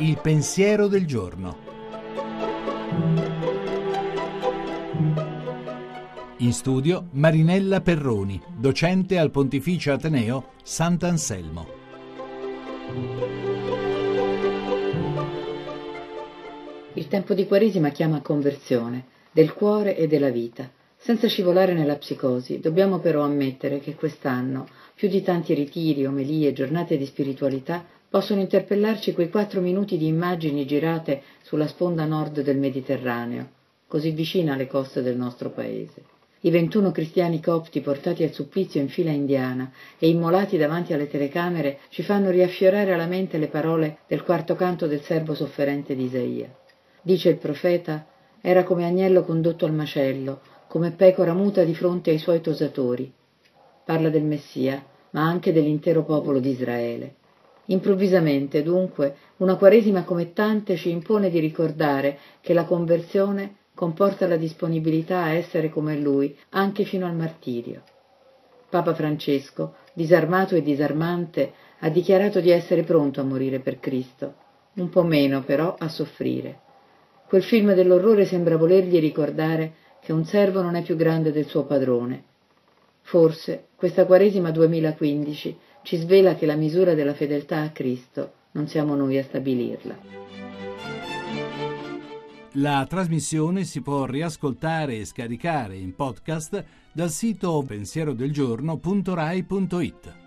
Il pensiero del giorno. In studio Marinella Perroni, docente al Pontificio Ateneo Sant'Anselmo. Il tempo di Quaresima chiama conversione del cuore e della vita. Senza scivolare nella psicosi, dobbiamo però ammettere che quest'anno, più di tanti ritiri, omelie, giornate di spiritualità, possono interpellarci quei quattro minuti di immagini girate sulla sponda nord del Mediterraneo, così vicina alle coste del nostro paese. I ventuno cristiani copti portati al supplizio in fila indiana e immolati davanti alle telecamere ci fanno riaffiorare alla mente le parole del quarto canto del servo sofferente di Isaia. Dice il profeta, era come agnello condotto al macello, come pecora muta di fronte ai suoi tosatori. Parla del Messia, ma anche dell'intero popolo di Israele. Improvvisamente, dunque, una Quaresima come tante ci impone di ricordare che la conversione comporta la disponibilità a essere come lui, anche fino al martirio. Papa Francesco, disarmato e disarmante, ha dichiarato di essere pronto a morire per Cristo, un po' meno però a soffrire. Quel film dell'orrore sembra volergli ricordare che un servo non è più grande del suo padrone. Forse questa Quaresima 2015 ci svela che la misura della fedeltà a Cristo non siamo noi a stabilirla. La trasmissione si può riascoltare e scaricare in podcast dal sito pensierodelgiorno.rai.it.